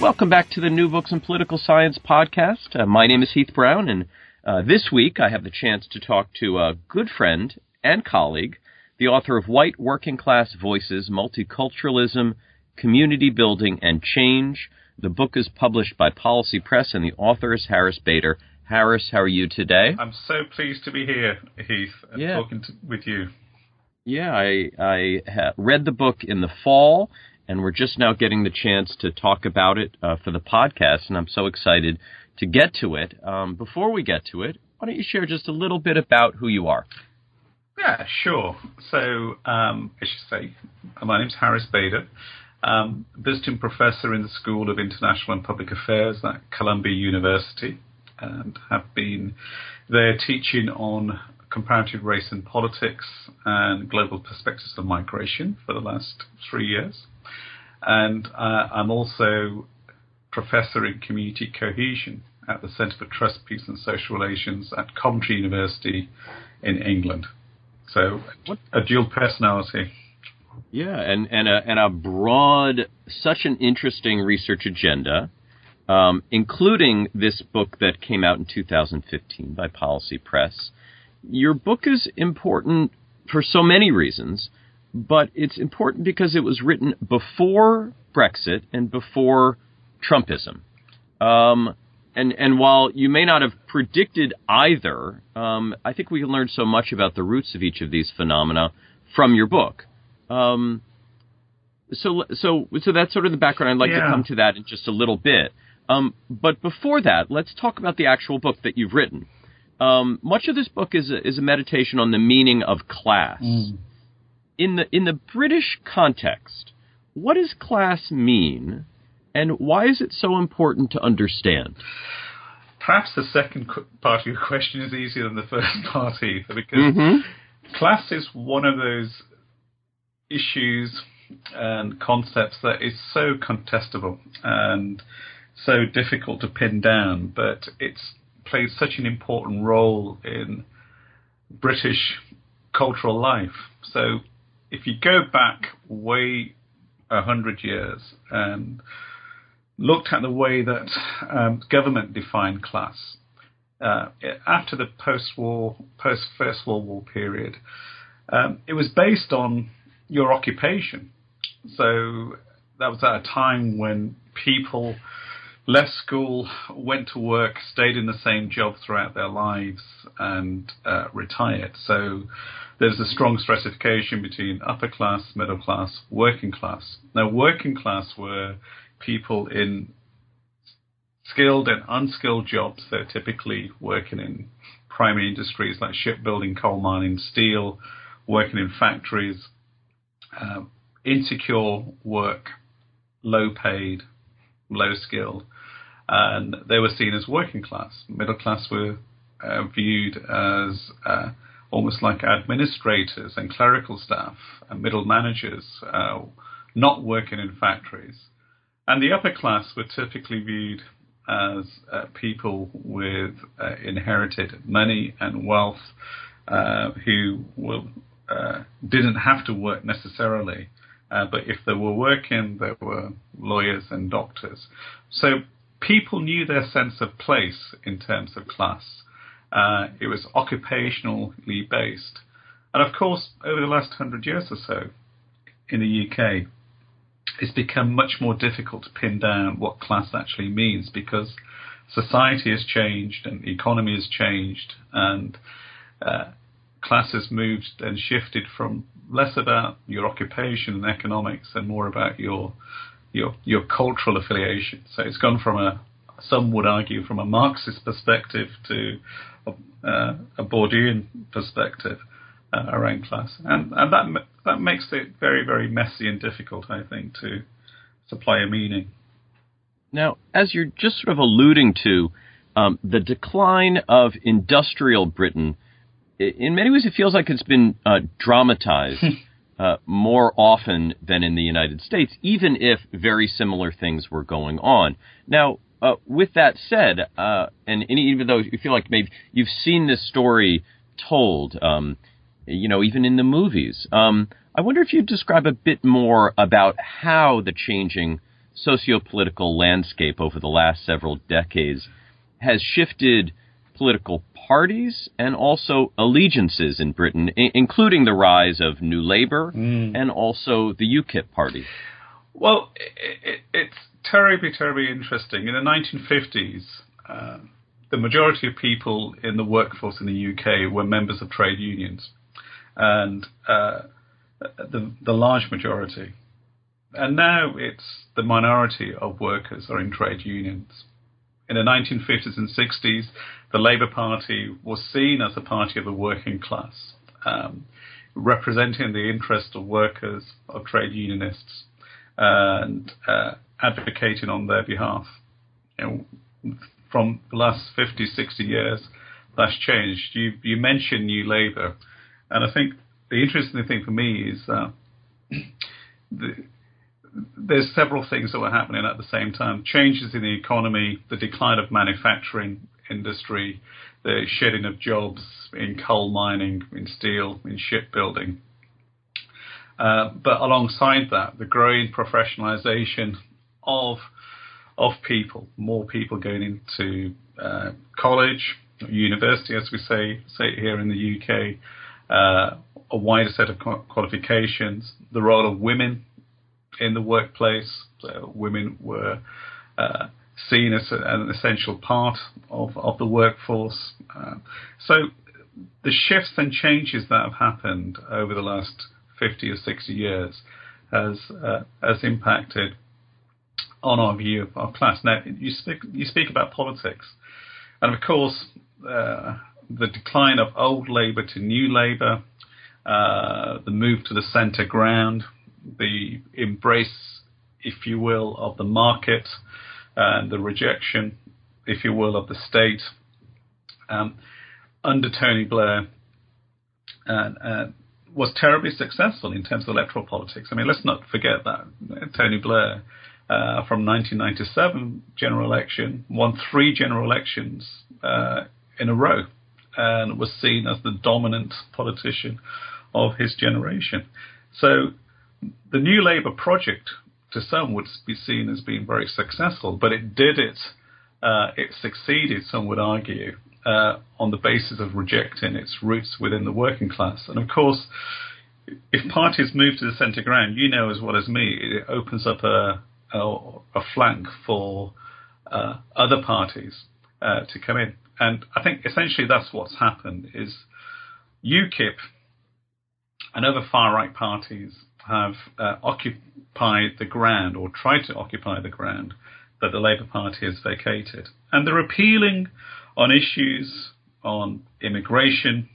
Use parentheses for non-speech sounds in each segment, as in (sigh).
Welcome back to the New Books in Political Science podcast. Uh, my name is Heath Brown, and uh, this week I have the chance to talk to a good friend and colleague, the author of White Working Class Voices Multiculturalism, Community Building, and Change. The book is published by Policy Press, and the author is Harris Beider. Harris, how are you today? I'm so pleased to be here, Heath, and Yeah. talking to, with you. Yeah, I, I read the book in the fall, and we're just now getting the chance to talk about it uh, for the podcast, and I'm so excited to get to it. Um, before we get to it, why don't you share just a little bit about who you are? Yeah, sure. So, um, I should say, my name's Harris Beider. Um, visiting professor in the School of International and Public Affairs at Columbia University, and have been there teaching on comparative race and politics and global perspectives of migration for the last three years. And uh, I'm also professor in community cohesion at the Centre for Trust, Peace and Social Relations at Coventry University in England. So a dual personality. Yeah, and and a and a broad, such an interesting research agenda, um, including this book that came out in 2015 by Policy Press. Your book is important for so many reasons, but it's important because it was written before Brexit and before Trumpism. Um, and and while you may not have predicted either, um, I think we can learn so much about the roots of each of these phenomena from your book. Um, so so so that's sort of the background. I'd like to come to that in just a little bit. Um, but before that, let's talk about the actual book that you've written. Um, much of this book is a, is a meditation on the meaning of class. In the in the British context, what does class mean, and why is it so important to understand? Perhaps the second part of your question is easier than the first (laughs) part, Heath, because Mhm. class is one of those issues and concepts that is so contestable and so difficult to pin down, but it's played such an important role in British cultural life. So if you go back way a hundred years and looked at the way that um, government defined class uh, after the post-war, post-First World War period, um, it was based on your occupation. So that was at a time when people left school, went to work, stayed in the same job throughout their lives, and uh, retired. So there's a strong stratification between upper class, middle class, working class. Now, working class were people in skilled and unskilled jobs. They're typically working in primary industries like shipbuilding, coal mining, steel, working in factories, uh, insecure work, low paid, low skilled, and they were seen as working class. Middle class were uh, viewed as uh, almost like administrators and clerical staff and middle managers, uh, not working in factories. And the upper class were typically viewed as uh, people with uh, inherited money and wealth uh, who uh, didn't have to work necessarily, uh, but if they were working, they were lawyers and doctors. So people knew their sense of place in terms of class. Uh, it was occupationally based. And of course, over the last hundred years or so in the UK, it's become much more difficult to pin down what class actually means because society has changed and the economy has changed and uh, class has moved and shifted from less about your occupation and economics and more about your your your cultural affiliation. So it's gone from a some would argue from a Marxist perspective to uh, a Bourdieuian perspective uh, around class, and and that that makes it very very messy and difficult, I think, to supply a meaning. Now, as you're just sort of alluding to, um, the decline of industrial Britain, in many ways, it feels like it's been uh, dramatized (laughs) uh, more often than in the United States, even if very similar things were going on. Now, uh, with that said, uh, and, and, even though you feel like maybe you've seen this story told, um, you know, even in the movies, um, I wonder if you'd describe a bit more about how the changing socio-political landscape over the last several decades has shifted political parties and also allegiances in Britain, I- including the rise of New Labour mm. and also the UKIP party. Well, it, it, it's terribly, terribly interesting. In the 1950s, uh, the majority of people in the workforce in the UK were members of trade unions, and uh, the, the large majority. And now it's the minority of workers are in trade unions. In the 1950s and 60s, the Labour Party was seen as a party of the working class, um, representing the interests of workers, of trade unionists, and uh, advocating on their behalf. You know, from the last 50, 60 years, that's changed. You, you mentioned New Labour, and I think the interesting thing for me is that the, there's several things that were happening at the same time. Changes in the economy, the decline of manufacturing industry, the shedding of jobs in coal mining, in steel, in shipbuilding. Uh, but alongside that, the growing professionalization of of people, more people going into uh, college, university, as we say say here in the UK, uh, a wider set of qualifications, the role of women in the workplace. Women were uh, seen as an essential part of, of the workforce. Uh, so the shifts and changes that have happened over the last 50 or 60 years has uh, has impacted on our view of class. Now, you speak you speak about politics, and of course, uh, the decline of old Labour to new Labour, uh, the move to the centre ground, the embrace, if you will, of the market, and the rejection, if you will, of the state. Um, under Tony Blair, and, uh, was terribly successful in terms of electoral politics. I mean, let's not forget that Tony Blair, uh, from 1997 general election, won three general elections uh, in a row, and was seen as the dominant politician of his generation. So, the New Labour project, to some, would be seen as being very successful, but it did it. Uh, it succeeded, some would argue, uh, on the basis of rejecting its roots within the working class. And of course, if parties move to the centre ground, you know as well as me, it opens up a, a, a flank for uh, other parties uh, to come in. And I think essentially that's what's happened is UKIP and other far right parties have uh, occupied the ground or tried to occupy the ground that the Labour Party has vacated. And they're appealing on issues on immigration,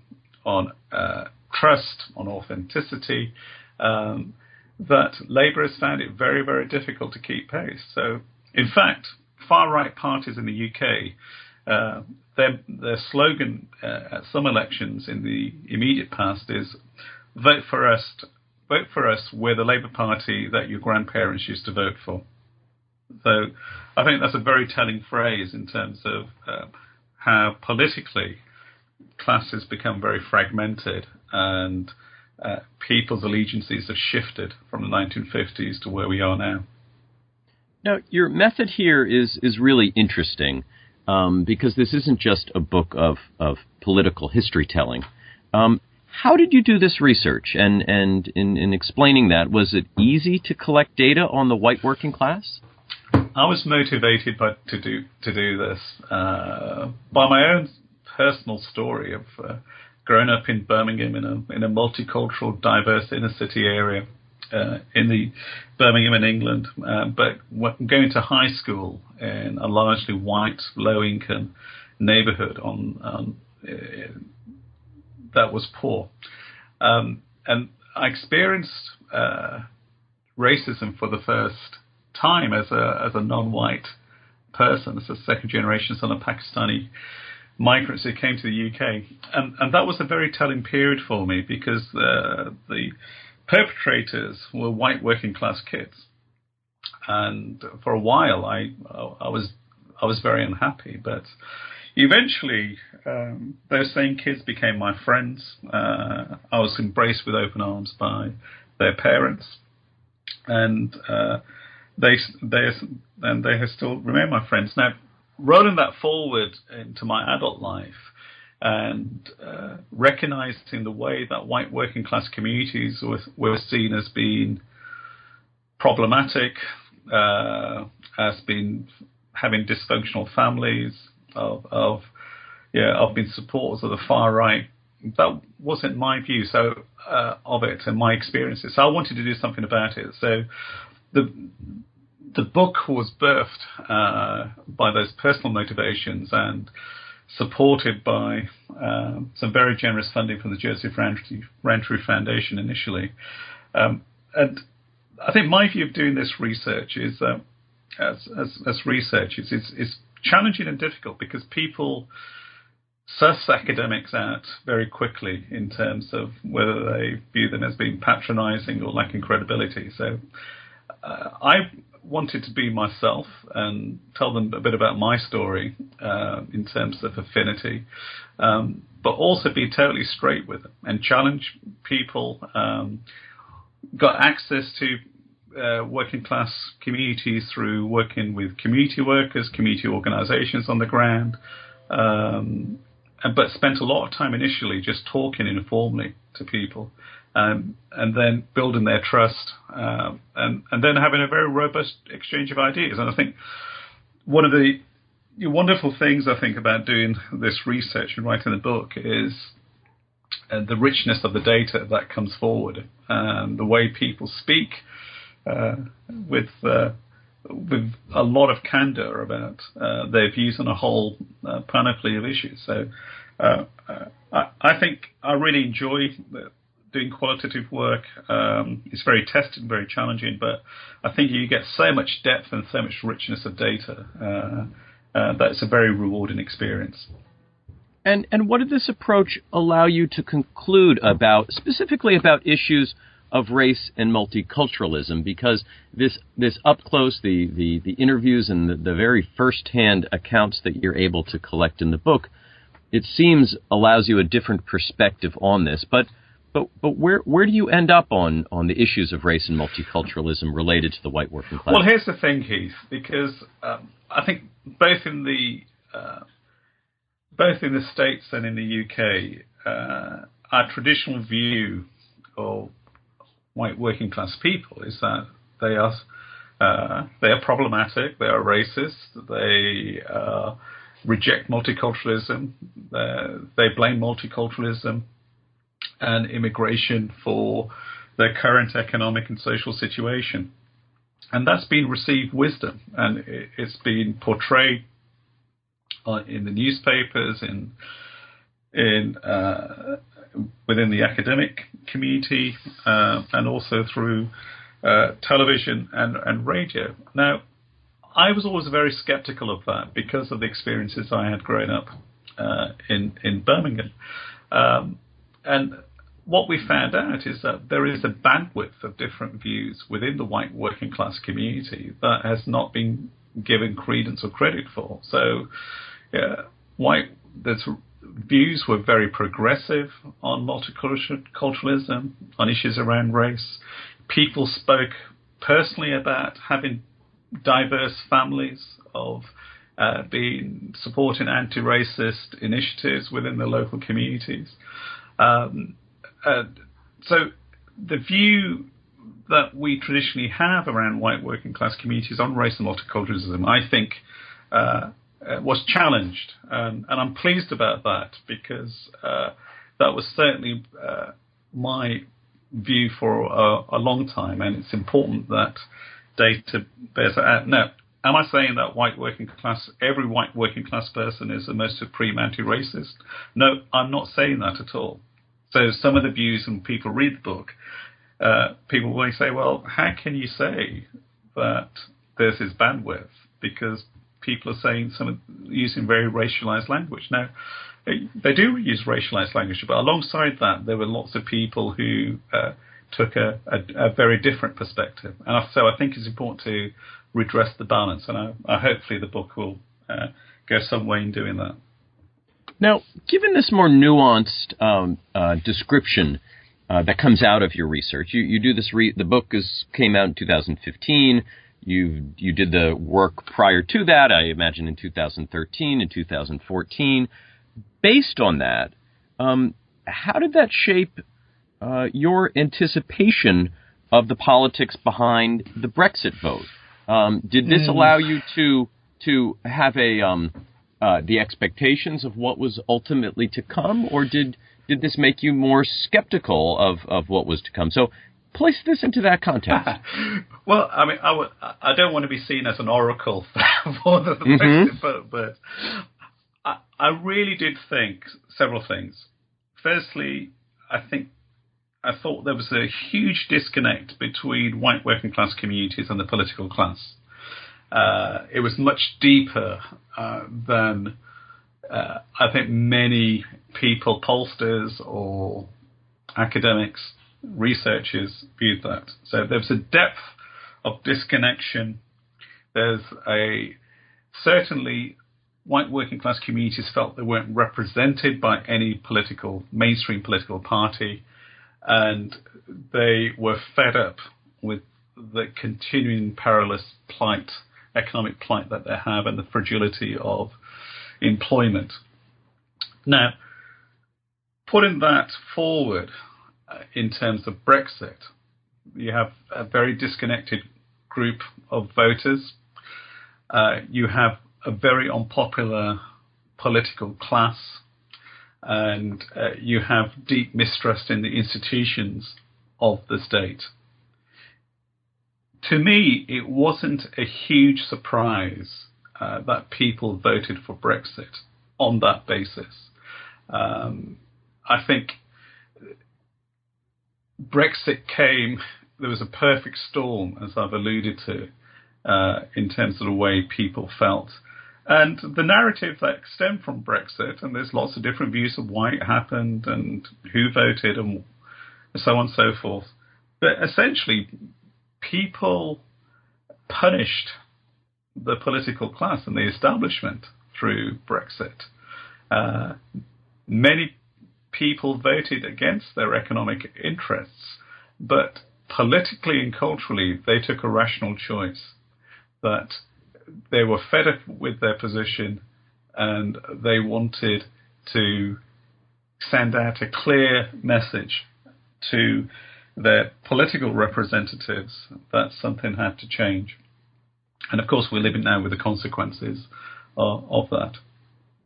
on uh, trust, on authenticity, um, that Labour has found it very, very difficult to keep pace. So, in fact, far right parties in the UK, uh, their, their slogan uh, at some elections in the immediate past is vote for us, vote for us, we're the Labour Party that your grandparents used to vote for. So I think that's a very telling phrase in terms of uh, how politically classes become very fragmented and uh, people's allegiances have shifted from the 1950s to where we are now. Now, your method here is is really interesting um, because this isn't just a book of of political history telling. Um, how did you do this research? And and in, in explaining that, was it easy to collect data on the white working class? I was motivated by to do to do this uh, by my own personal story of uh, growing up in Birmingham in a in a multicultural, diverse inner city area uh, in the Birmingham in England, uh, but going to high school in a largely white, low income neighbourhood on, on uh, that was poor, um, and I experienced uh, racism for the first time as a as a non-white person, as a second generation son of Pakistani migrants who came to the UK, and and that was a very telling period for me because uh, the perpetrators were white working class kids, and for a while I I was I was very unhappy, but eventually um, those same kids became my friends. Uh, I was embraced with open arms by their parents, and uh, they they and they have still remain my friends. Now, rolling that forward into my adult life and uh, recognizing the way that white working class communities were, were seen as being problematic, uh, as being having dysfunctional families, of, of yeah, of being supporters of the far right. That wasn't my view so uh, of it and my experiences. So I wanted to do something about it. So the the book was birthed uh, by those personal motivations and supported by uh, some very generous funding from the Joseph Rowntree Foundation initially. Um, and I think my view of doing this research is, uh, as, as, as research, is, is, is challenging and difficult because people suss academics out very quickly in terms of whether they view them as being patronizing or lacking credibility. So uh, I wanted to be myself and tell them a bit about my story uh, in terms of affinity, um, but also be totally straight with them and challenge people. Um, got access to uh, working class communities through working with community workers, community organisations on the ground, um, but spent a lot of time initially just talking informally to people um, and then building their trust, um, and and then having a very robust exchange of ideas. And I think one of the wonderful things I think about doing this research and writing the book is uh, the richness of the data that comes forward, and the way people speak uh, with. Uh, with a lot of candor about uh, their views on a whole uh, panoply of issues. So uh, I, I, think I really enjoy doing qualitative work um, is very tested and very challenging, but I think you get so much depth and so much richness of data uh, uh, that it's a very rewarding experience. And and what did this approach allow you to conclude about specifically about issues of race and multiculturalism? Because this this up close the the, the interviews and the, the very first hand accounts that you're able to collect in the book, it seems allows you a different perspective on this. But but but where where do you end up on on the issues of race and multiculturalism related to the white working class? Well, here's the thing, Heath, because um, I think both in the uh, both in the states and in the UK, uh, our traditional view of white working class people is that they are uh, they are problematic, they are racist, they uh, reject multiculturalism, they blame multiculturalism and immigration for their current economic and social situation. And that's been received wisdom, and it's been portrayed uh, in the newspapers, in in uh, within the academic community, uh, and also through uh, television and, and radio. Now, I was always very skeptical of that because of the experiences I had growing up uh, in in Birmingham. Um, and what we found out is that there is a bandwidth of different views within the white working class community that has not been given credence or credit for. So, yeah, white there's views were very progressive on multiculturalism, on issues around race. People spoke personally about having diverse families, of uh, being supporting anti-racist initiatives within the local communities. Um, uh, so the view that we traditionally have around white working class communities on race and multiculturalism, I think, uh, uh, was challenged, um, and I'm pleased about that because uh, that was certainly uh, my view for a, a, long time, and it's important that data bears that out. Now, am I saying that white working class, every white working class person is a most supreme anti-racist? No, I'm not saying that at all. So some of the views when people read the book, uh, people will say, well, how can you say that this is bandwidth because people are saying some using very racialized language. Now, they do use racialized language, but alongside that, there were lots of people who uh, took a, a, a, very different perspective. And so I think it's important to redress the balance, and I, I hopefully the book will uh, go some way in doing that. Now, given this more nuanced um, uh, description uh, that comes out of your research, you, you do this. Re- the book is came out in 2015. You you did the work prior to that, I imagine in 2013 and 2014. Based on that, um, how did that shape uh, your anticipation of the politics behind the Brexit vote? Um, did this mm. allow you to to have a um, uh, the expectations of what was ultimately to come, or did did this make you more skeptical of, of what was to come? So place this into that context. (laughs) well, I mean, I w- I don't want to be seen as an oracle (laughs) for the mm-hmm. But, but I, I really did think several things. Firstly, I think I thought there was a huge disconnect between white working class communities and the political class. Uh, it was much deeper uh, than uh, I think many people, pollsters or academics, researchers viewed that. So there's a depth of disconnection. There's a certainly white working class communities felt they weren't represented by any political mainstream political party, and they were fed up with the continuing perilous plight, economic plight that they have, and the fragility of employment. Now, putting that forward uh, in terms of Brexit, you have a very disconnected group of voters. Uh, you have a very unpopular political class, and uh, you have deep mistrust in the institutions of the state. To me, it wasn't a huge surprise uh, that people voted for Brexit on that basis. Um, I think Brexit came, there was a perfect storm, as I've alluded to, uh, in terms of the way people felt. And the narrative that stemmed from Brexit, and there's lots of different views of why it happened and who voted and so on and so forth. But essentially, people punished the political class and the establishment through Brexit. Uh, many people voted against their economic interests, but politically and culturally, they took a rational choice that they were fed up with their position and they wanted to send out a clear message to their political representatives that something had to change. And of course, we're living now with the consequences of, of that.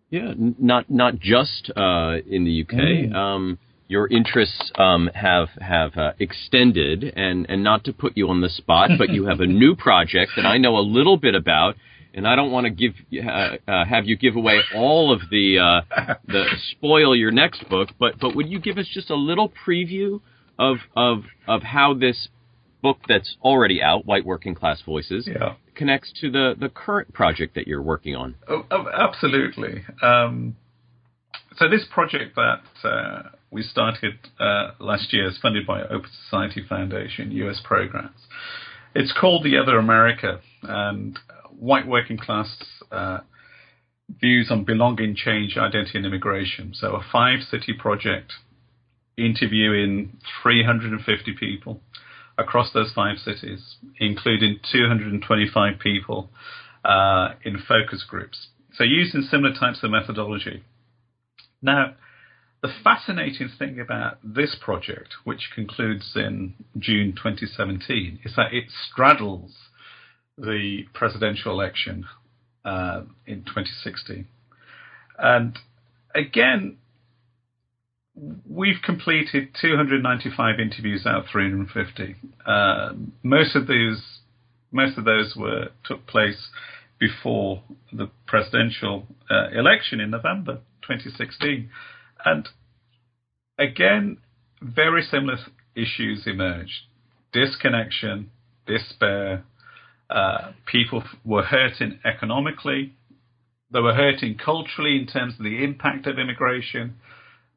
Yeah, not not just uh, in the UK. Mm. Um, your interests um, have have uh, extended, and and not to put you on the spot, but you have a new (laughs) project that I know a little bit about, and I don't want to give uh, uh, have you give away all of the uh, the (laughs) spoil your next book, but but would you give us just a little preview of of of how this book that's already out, White Working Class Voices, yeah. connects to the, the current project that you're working on. Oh, oh, absolutely. Um, so this project that uh, we started uh, last year is funded by Open Society Foundation, US programs. It's called The Other America, and white working class uh, views on belonging, change, identity, and immigration. So a five city project interviewing 350 people across those five cities, including 225 people uh, in focus groups. So using similar types of methodology. Now, the fascinating thing about this project, which concludes in June 2017, is that it straddles the presidential election uh, in 2016. And again, we've completed 295 interviews out of 350. Uh, most of these, most of those were took place before the presidential uh, election in November 2016, and again, very similar issues emerged: disconnection, despair, Uh, people were hurting economically. They were hurting culturally in terms of the impact of immigration.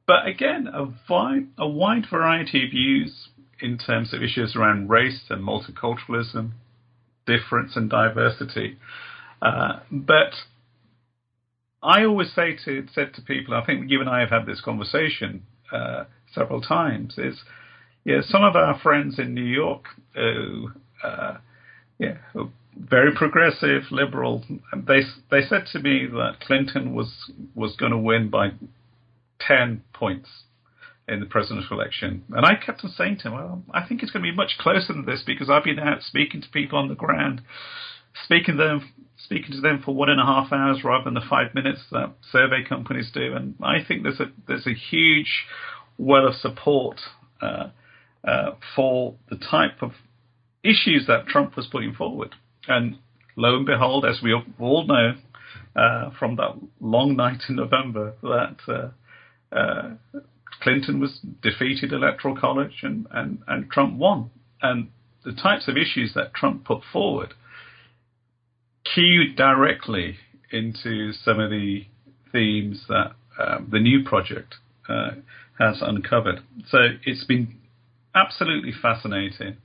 But again, a, vi- a wide variety of views in terms of issues around race and multiculturalism, difference and diversity. Uh, but I always say to said to people, I think you and I have had this conversation uh, several times. Is yeah, some of our friends in New York who uh, yeah, very progressive, liberal. They they said to me that Clinton was was going to win by ten points in the presidential election, and I kept on saying to him, "Well, I think it's going to be much closer than this because I've been out speaking to people on the ground, speaking to them, speaking to them for one and a half hours rather than the five minutes that survey companies do, and I think there's a there's a huge well of support." Uh, uh, for the type of issues that Trump was putting forward. And lo and behold, as we all know uh, from that long night in November, that uh, uh, Clinton was defeated electoral college and, and, and Trump won. And the types of issues that Trump put forward keyed directly into some of the themes that um, the new project uh, has uncovered. So it's been absolutely fascinating.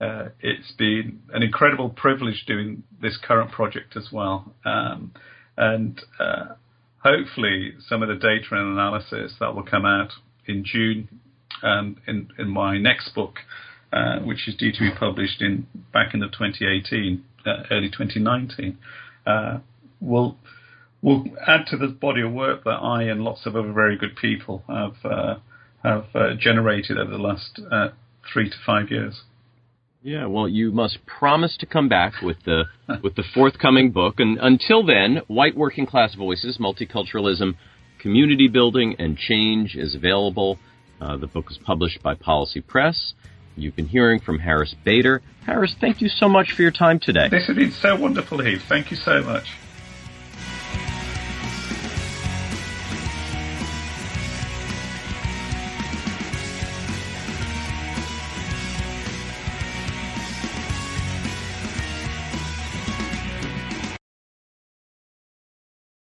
Uh, it's been an incredible privilege doing this current project as well. Um, and uh, hopefully, some of the data and analysis that will come out in June and in, in my next book, uh, which is due to be published in back in the 2018, uh, early 2019, uh, will will add to the body of work that I and lots of other very good people have uh, have generated over the last three to five years. Yeah, well, you must promise to come back with the with the forthcoming book, and until then, White Working Class Voices: Multiculturalism, Community Building, and Change is available. Uh, the book is published by Policy Press. You've been hearing from Harris Beider. Harris, thank you so much for your time today. This has been so wonderful, Heath. Thank you so much.